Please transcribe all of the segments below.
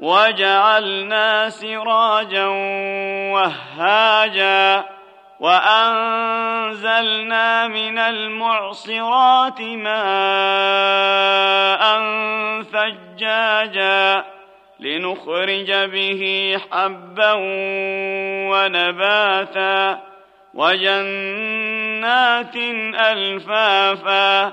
وجعلنا سراجا وهاجا وأنزلنا من المعصرات ماء ثجاجا لنخرج به حبا ونباتا وجنات ألفافا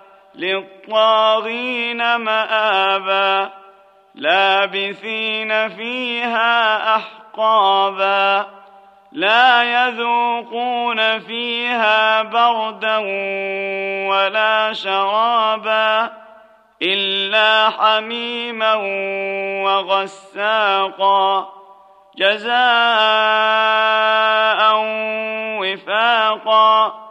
للطاغين مآبا لابثين فيها أحقابا. لا يذوقون فيها بردا ولا شرابا إلا حميما وغساقا. جزاء وفاقا.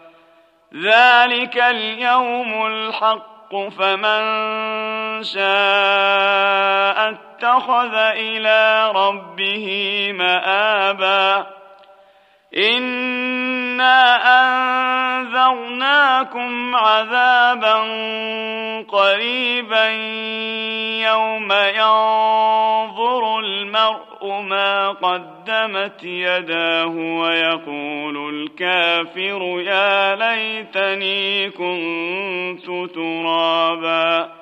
ذلك اليوم الحق فمن شاء اتخذ إلى ربه مآبا إنا أنذرناكم عذابا قريبا يوم ما قدمت يداه ويقول الكافر يا ليتني كنت ترابا